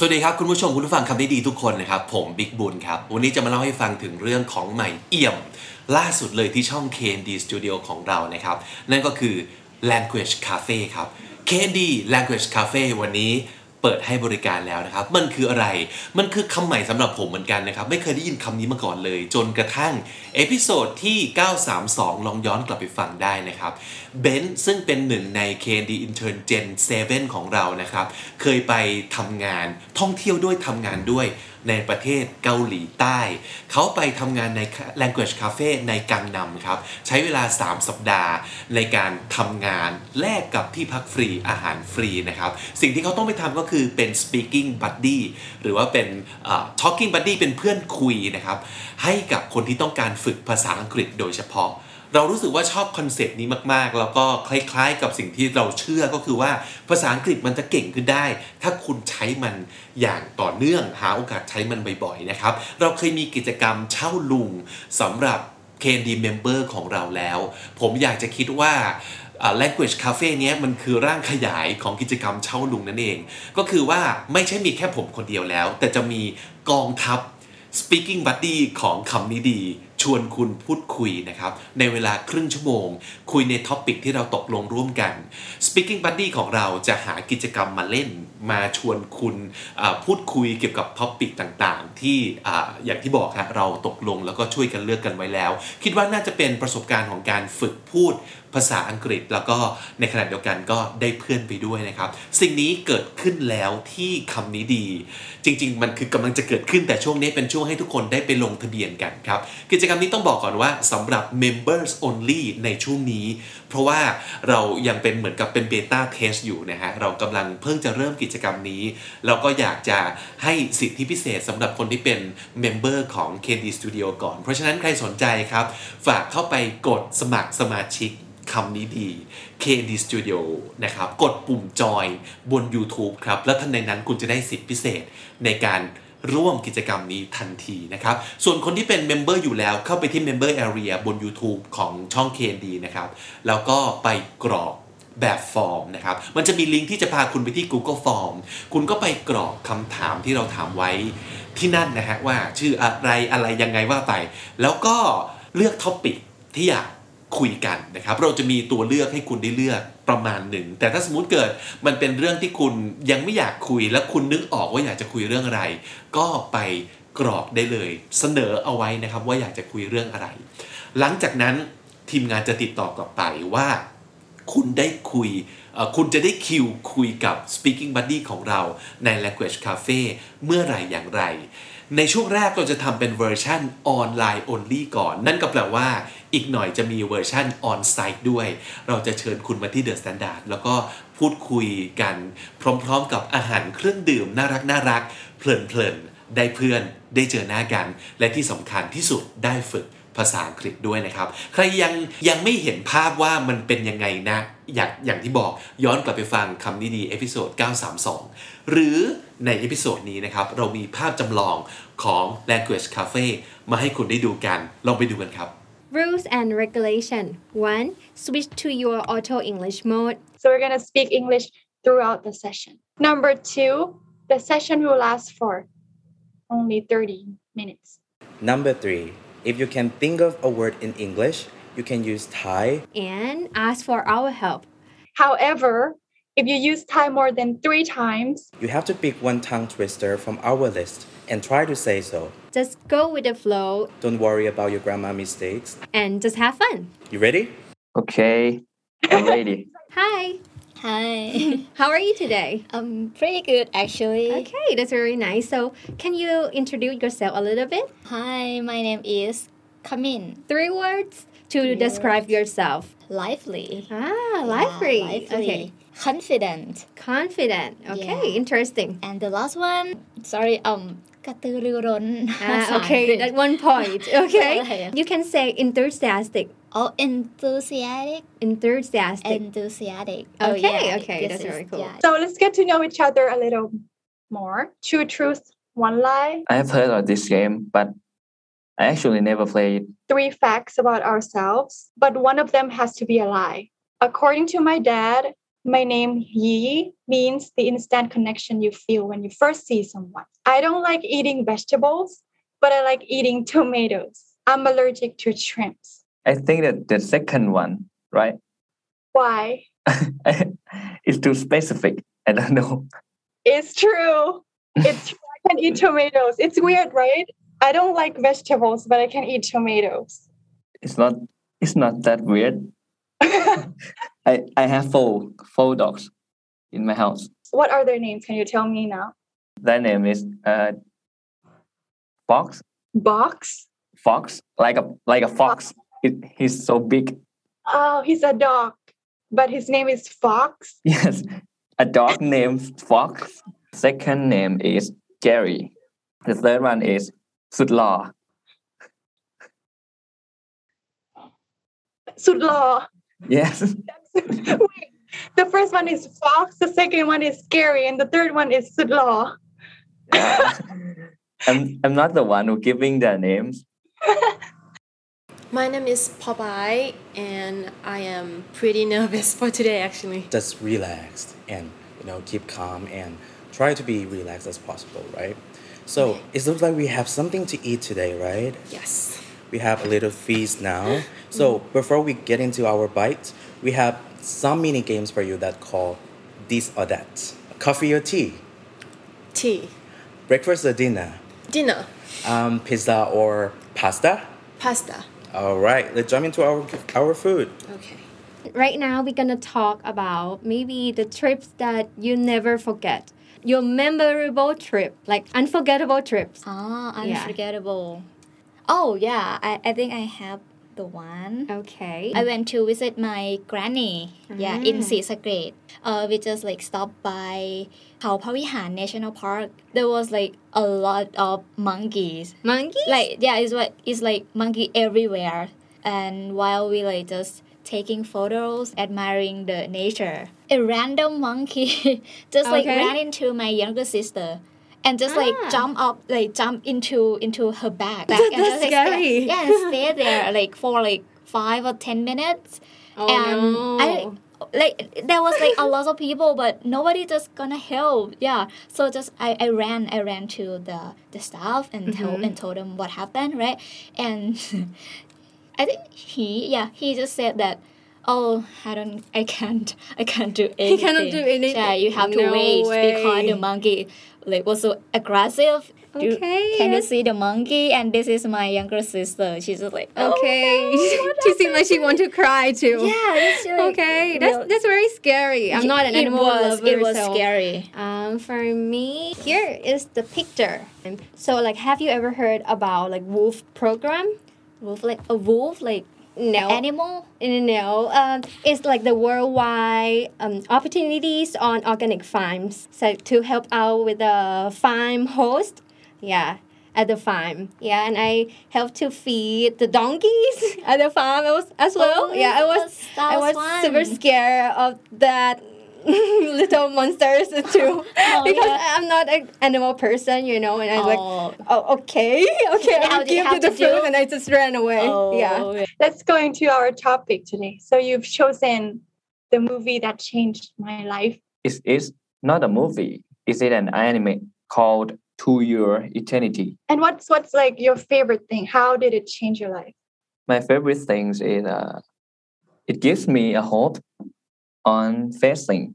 สวัสดีครับ คุณผู้ชมคุณผู้ฟังคำนี้ดีทุกคนนะครับ ผมบิ๊กบุญครับ วันนี้จะมาเล่าให้ฟังถึงเรื่องของใหม่เอี่ยม ล่าสุดเลยที่ช่อง KND Studio ของเรานะครับ นั่นก็คือ Language Cafe ครับ KND Language Cafe วันนี้เปิดให้บริการแล้วนะครับ มันคืออะไร มันคือคำใหม่สำหรับผมเหมือนกันนะครับ ไม่เคยได้ยินคำนี้มาก่อนเลย จนกระทั่งเอพิโซดที่ 932 ลองย้อนกลับไปฟังได้นะครับ เบนซ์ซึ่งเป็นหนึ่งใน KND Intern Gen 7 ของเรานะครับ เคยไปทำงานท่องเที่ยวด้วยทำงานด้วยในประเทศเกาหลีใต้ เขาไปทำงานใน Language Cafe ในกังนำครับ ใช้เวลา 3 สัปดาห์ในการทำงานแลกกับที่พักฟรีอาหารฟรีนะครับ สิ่งที่เขาต้องไปทำก็คือเป็น speaking buddy หรือว่าเป็นเอ่อ talking buddy เป็นเพื่อนคุยนะครับ ให้กับคนที่ต้องการฝึกภาษาอังกฤษโดยเฉพาะ เรารู้สึกว่าชอบคอนเซปต์นี้มากๆ แล้วก็คล้ายๆ กับสิ่งที่เราเชื่อก็คือว่าภาษาอังกฤษมันจะเก่งขึ้นได้ ถ้าคุณใช้มันอย่างต่อเนื่อง หาโอกาสใช้มันบ่อยๆนะครับ เราเคยมีกิจกรรมเช่าลุงสำหรับ KND Member ของเราแล้ว ผมอยากจะคิดว่าอ่า language cafe เนี้ยมันคือร่างขยายของกิจกรรมเช่าลุงนั่นเอง ก็คือว่าไม่ใช่มีแค่ผมคนเดียวแล้ว แต่จะมีกองทัพ speaking buddy ของคำนี้ดี ชวนคุณพูดคุยนะครับ ในเวลาครึ่งชั่วโมง คุยในท็อปิกที่เราตกลงร่วมกัน speaking buddy ของเราจะหากิจกรรมมาเล่น มาชวนคุณพูดคุยเกี่ยวกับท็อปิกต่างๆ ที่ออย่างที่บอกฮะเราตกลงแล้วก็ช่วยกันเลือกกันไว้แล้ว คิดว่าน่าจะเป็นประสบการณ์ของการฝึกพูดภาษาอังกฤษแล้วก็ในขณะเดียวกันก็ได้เพื่อนไปด้วยนะครับ สิ่งนี้เกิดขึ้นแล้วที่คำนี้ดี จริง ๆ มันคือกำลังจะเกิดขึ้นแต่ช่วงนี้เป็นช่วงให้ทุกคนได้ไปลงทะเบียนกันครับกิจกรรมนี้ต้องบอกก่อนว่าสำหรับ members only ในช่วงนี้ เพราะว่าเรายังเป็นเหมือนกับเป็นเบต้าเทสอยู่นะฮะ เรากำลังเพิ่งจะเริ่มกิจกรรมนี้ เราก็อยากจะให้สิทธิพิเศษสำหรับคนที่เป็นเมมเบอร์ของ KD Studio ก่อน เพราะฉะนั้นใครสนใจครับ ฝากเข้าไปกดสมัครสมาชิกคำนี้ดี KD Studio นะครับ กดปุ่มจอยบน YouTube ครับ แล้วทันในนั้นคุณจะได้สิทธิพิเศษในการ ร่วมกิจกรรมนี้ทันทีนะครับ ส่วนคนที่เป็นเมมเบอร์อยู่แล้วเข้าไปที่ Member Area บน YouTube ของช่อง KD นะครับ แล้วก็ไปกรอกแบบฟอร์มนะครับ มันจะมีลิงก์ที่จะพาคุณไปที่ Google Form คุณก็ไปกรอกคำถามที่เราถามไว้ที่นั่นนะฮะว่าชื่ออะไรอะไรยังไงว่าไป แล้วก็เลือกท็อปิกที่อยาก คุยกันนะครับ เราจะมีตัวเลือกให้คุณได้เลือกประมาณหนึ่ง แต่ถ้าสมมติเกิดมันเป็นเรื่องที่คุณยังไม่อยากคุย และคุณนึกออกว่าอยากจะคุยเรื่องอะไร ก็ไปกรอกได้เลย เสนอเอาไว้นะครับว่าอยากจะคุยเรื่องอะไร หลังจากนั้นทีมงานจะติดต่อกลับไปว่า คุณได้คุย คุณจะได้คิวคุยกับ speaking buddy ของเราใน language cafe เมื่อไหร่อย่างไร ในช่วงแรกเราจะทำเป็นเวอร์ชันออนไลน์ only ก่อน นั่นก็แปลว่าอีกหน่อยจะมีเวอร์ชันออนไซต์ด้วย เราจะเชิญคุณมาที่เดอะสแตนดาร์ดแล้วก็พูดคุยกัน พร้อมๆกับอาหารเครื่องดื่มน่ารักน่ารักเพลินๆ ได้เพื่อนได้เจอหน้ากัน และที่สำคัญที่สุดได้ฝึก ภาษาอังกฤษด้วยนะครับ ใครยังยังไม่เห็นภาพว่ามันเป็นยังไงนะ อยากอย่างที่บอกย้อนกลับไปฟังคำนี้ดีเอพิโซด 932 หรือในเอพิโซดนี้นะครับ เรามีภาพจำลองของ Language Cafe มาให้คุณได้ดูกัน ลองไปดูกันครับ Rules and regulation. 1. Switch to your auto English mode. So we're going to speak English throughout the session. Number two, the session will last for only 30 minutes. Number three, if you can think of a word in English, you can use Thai. And ask for our help. However, if you use Thai more than three times, You have to pick one tongue twister from our list and try to say so. Just go with the flow Don't worry about your grammar mistakes. and just have fun. You ready? Okay, I'm ready. Hi. Hi. How are you today? I'm pretty good actually. Okay, that's very nice. So, can you introduce yourself a little bit? Hi, my name is Kamin. Three words to Three describe words. yourself. Lively. Ah, Yeah, lively. lively. Okay. Confident. Confident. Okay, Yeah. interesting. And the last one, sorry, um, Ah, okay, at one point. Okay. you can say enthusiastic. Oh, enthusiastic. Enthusiastic. Enthusiastic. Oh, okay, yeah. okay. This That's very cool. Yeah. So let's get to know each other a little more. Two truths, one lie. I have heard of this game, but I actually never played. Three facts about ourselves, but one of them has to be a lie. According to my dad, my name Yi means the instant connection you feel when you first see someone. I don't like eating vegetables, but I like eating tomatoes. I'm allergic to shrimps. I think that the second one, right? Why? it's too specific. I don't know. It's true. It's true. I can eat tomatoes. It's weird, right? I don't like vegetables, but I can eat tomatoes. It's not. It's not that weird. I I have four four dogs in my house. what are their names? Can you tell me now? Their name is uh Fox. Box. Fox, like a like a fox. It, he's so big. Oh, he's a dog, but his name is Fox. Yes, a dog named Fox. Second name is Jerry. The third one is Sudlaw. Sudlaw. Yes, Wait, the first one is Fox, the second one is Scary, and the third one is Sudlaw. Yeah. I'm I'm not the one who giving their names. My name is Popeye, and I am pretty nervous for today actually. Just relaxed and you know keep calm and try to be relaxed as possible, right? So it looks like we have something to eat today, right? Yes. We have a little feast now. So before we get into our bites, we have some mini games for you that call this or that. Coffee or tea, Tea. breakfast or dinner, Dinner. um, pizza or pasta. Pasta. All right, let's jump into our our food. Okay. Right now, we're gonna talk about maybe the trips that you never forget. Your memorable trip, like unforgettable trips. Ah, Yeah. Oh yeah, I, I think I have the one. Okay. I went to visit my granny. Yeah, in Ah. Sea Uh, we just like stopped by Khao Phra Wihan National Park. There was like a lot of monkeys. Monkeys? Like yeah, it's what it's like monkey everywhere. And while we like just taking photos, admiring the nature, a random monkey just like ran into my younger sister. And just like Ah. jump up, like jump into into her back. And that's just, like, stay- scary. yeah, and stay there like for like five or ten minutes. oh and no. I like there was like a lot of people, but nobody just gonna help. Yeah, so just I, I ran I ran to the the staff and Mm-hmm. told and told them what happened, right? And I think he yeah he just said that. Oh, I don't. I can't. I can't do anything. he cannot do anything. Yeah, you have to No wait because way. the monkey like was so aggressive. Okay. can you see the monkey? And this is my younger sister. She's just like, oh, Okay. no, she seemed like she wanted to cry too. Yeah, like, Okay, that's that's very scary. I'm not an it animal was, lover. It was so- scary. Um, for me, here is the picture. So, like, have you ever heard about like WWOOF program? Wolf like a wolf like No. animal. No, um, it's like the worldwide um, opportunities on organic farms. So to help out with the farm host, yeah, at the farm, yeah, and I help to feed the donkeys at the farm as- well. Oh, yeah, I was I was sounds super scared of that little monsters too Oh, because yeah. I'm not an animal person, you know, and I was like, Oh. oh, okay, okay, I How will do give you the to food, and I just ran away. Oh, yeah. Let's go into our topic today. So you've chosen the movie that changed my life. It is not a movie. Is it an anime called To Your Eternity? And what's what's like your favorite thing? How did it change your life? My favorite things is uh, it gives me a hope on facing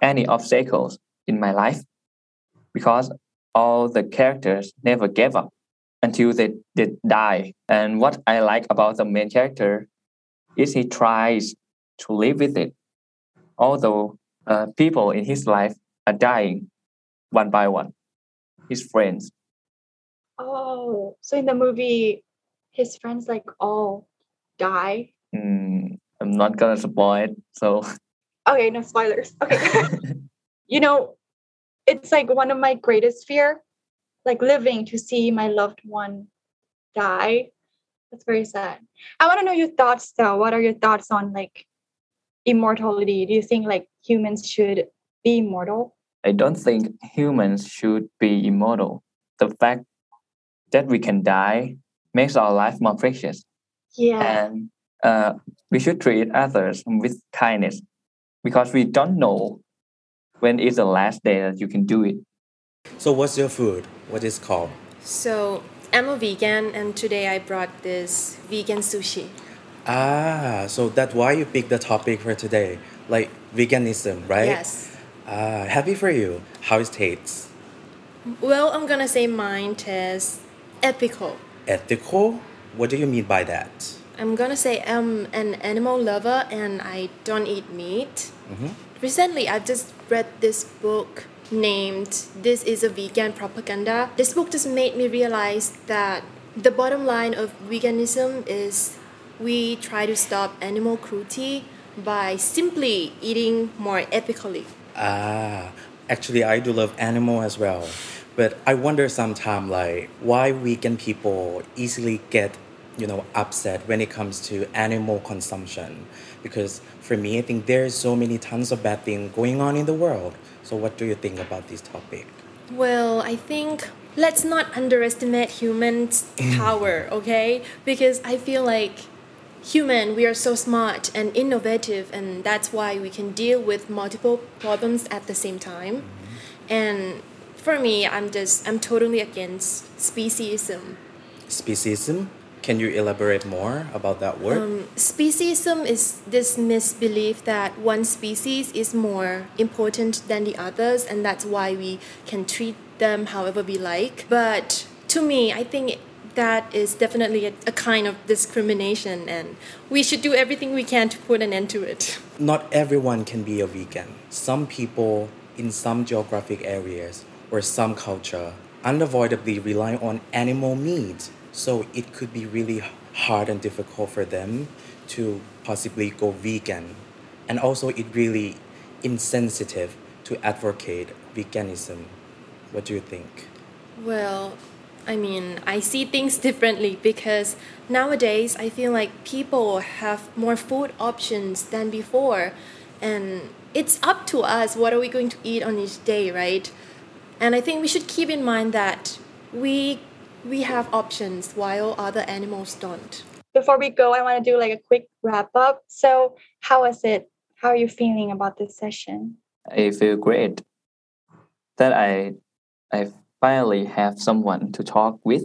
any obstacles in my life because all the characters never gave up until they did die. And what I like about the main character is he tries to live with it, although uh, people in his life are dying one by one, his friends. Oh, so in the movie, his friends like all die. Mm, I'm not gonna spoil it, so Okay, no spoilers. Okay. you know, it's like one of my greatest fear like living to see my loved one die. That's very sad. I want to know your thoughts though. What are your thoughts on like immortality? Do you think like humans should be immortal? I don't think humans should be immortal. The fact that we can die makes our life more precious. Yeah. And uh, we should treat others with kindness because we don't know when is the last day that you can do it. So what's your food? What is called? So I'm a vegan, and today I brought this vegan sushi. Ah, so that's why you picked the topic for today, like veganism, right? Yes. Ah, happy for you. How it tastes? Well, I'm gonna say mine tastes ethical. Ethical? What do you mean by that? I'm gonna say I'm an animal lover and I don't eat meat. Recently, I've just read this book named This is a Vegan Propaganda. This book just made me realize that the bottom line of veganism is we try to stop animal cruelty by simply eating more ethically. Ah, actually, I do love animal as well. But I wonder sometimes, like, why vegan people easily get, you know, upset when it comes to animal consumption. Because for me, I think there's so many tons of bad things going on in the world. So, what do you think about this topic? Well, I think let's not underestimate humans' mm. power, okay? Because I feel like human we are so smart and innovative and that's why we can deal with multiple problems at the same time. Mm-hmm. And for me, I'm just I'm totally against speciesism. Speciesism? Can you elaborate more about that word? Um, speciesism is this misbelief that one species is more important than the others, and that's why we can treat them however we like. But to me, I think that is definitely a, a kind of discrimination, and we should do everything we can to put an end to it. not everyone can be a vegan. Some people in some geographic areas or some culture unavoidably rely on animal meat. So it could be really hard and difficult for them to possibly go vegan. And also it really insensitive to advocate veganism. What do you think? Well, I mean, I see things differently because nowadays I feel like people have more food options than before. And it's up to us what are we going to eat on each day, right? And I think we should keep in mind that we we have options while other animals don't. Before we go, I want to do like a quick wrap up. So, how was it? How are you feeling about this session? I feel great that I I finally have someone to talk with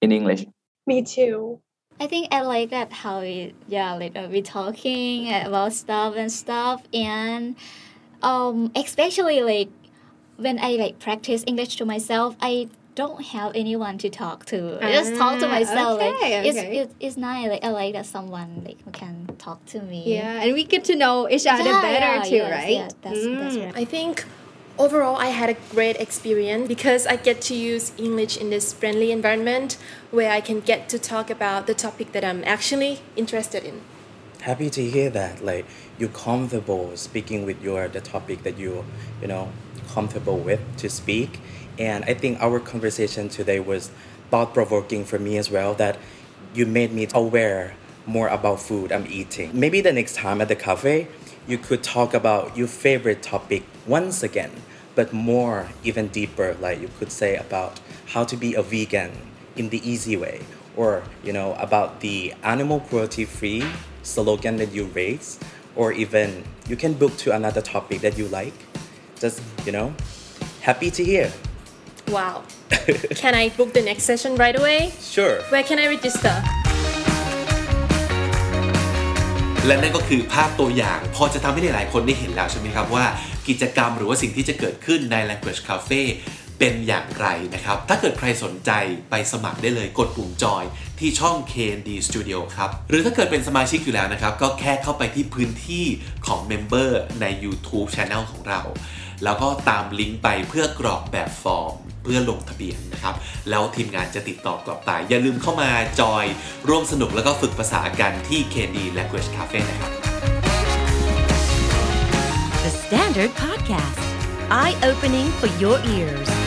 in English. Me too. I think I like that how we yeah like uh, we talking about stuff and stuff and um especially like when I like practice English to myself I don't have anyone to talk to I just talk to Ah, myself okay, like it's, okay. it's it's nice like I like that someone like who can talk to me Yeah, and we get to know each other Yeah, better yeah, too, yes, right? yeah, that's, that's Mm. right I think overall I had a great experience because I get to use English in this friendly environment where I can get to talk about the topic that I'm actually interested in. happy to hear that like you're comfortable speaking with your the topic that you you know comfortable with to speak. And i think our conversation today was thought-provoking for me as well that you made me aware more about food i'm eating. Maybe the next time at the cafe you could talk about your favorite topic once again but more even deeper like you could say about how to be a vegan in the easy way or you know about the animal cruelty free slogan that you raise or even you can book to another topic that you like just you know happy to hear Wow. can I book the next session right away? sure Where can I register? และนั่นก็คือภาพตัวอย่าง พอจะทำให้หลายๆคนได้เห็นแล้วใช่ไหมครับว่า กิจกรรมหรือว่าสิ่งที่จะเกิดขึ้นใน Language Cafe เป็นอย่างไรนะครับ ถ้าเกิดใครสนใจไปสมัครได้เลยกดปุ่มจอยที่ช่อง KND Studio ครับ หรือถ้าเกิดเป็นสมาชิกอยู่แล้วนะครับ ก็แค่เข้าไปที่พื้นที่ของ Member ใน YouTube Channel ของเรา แล้วก็ตามลิงก์ไปเพื่อกรอกแบบฟอร์มเพื่อลงทะเบียนนะครับ แล้วทีมงานจะติดต่อกลับไป อย่าลืมเข้ามาจอยร่วมสนุกแล้วก็ฝึกภาษากันที่ KD Language Cafe นะครับ The Standard Podcast, eye opening for your ears.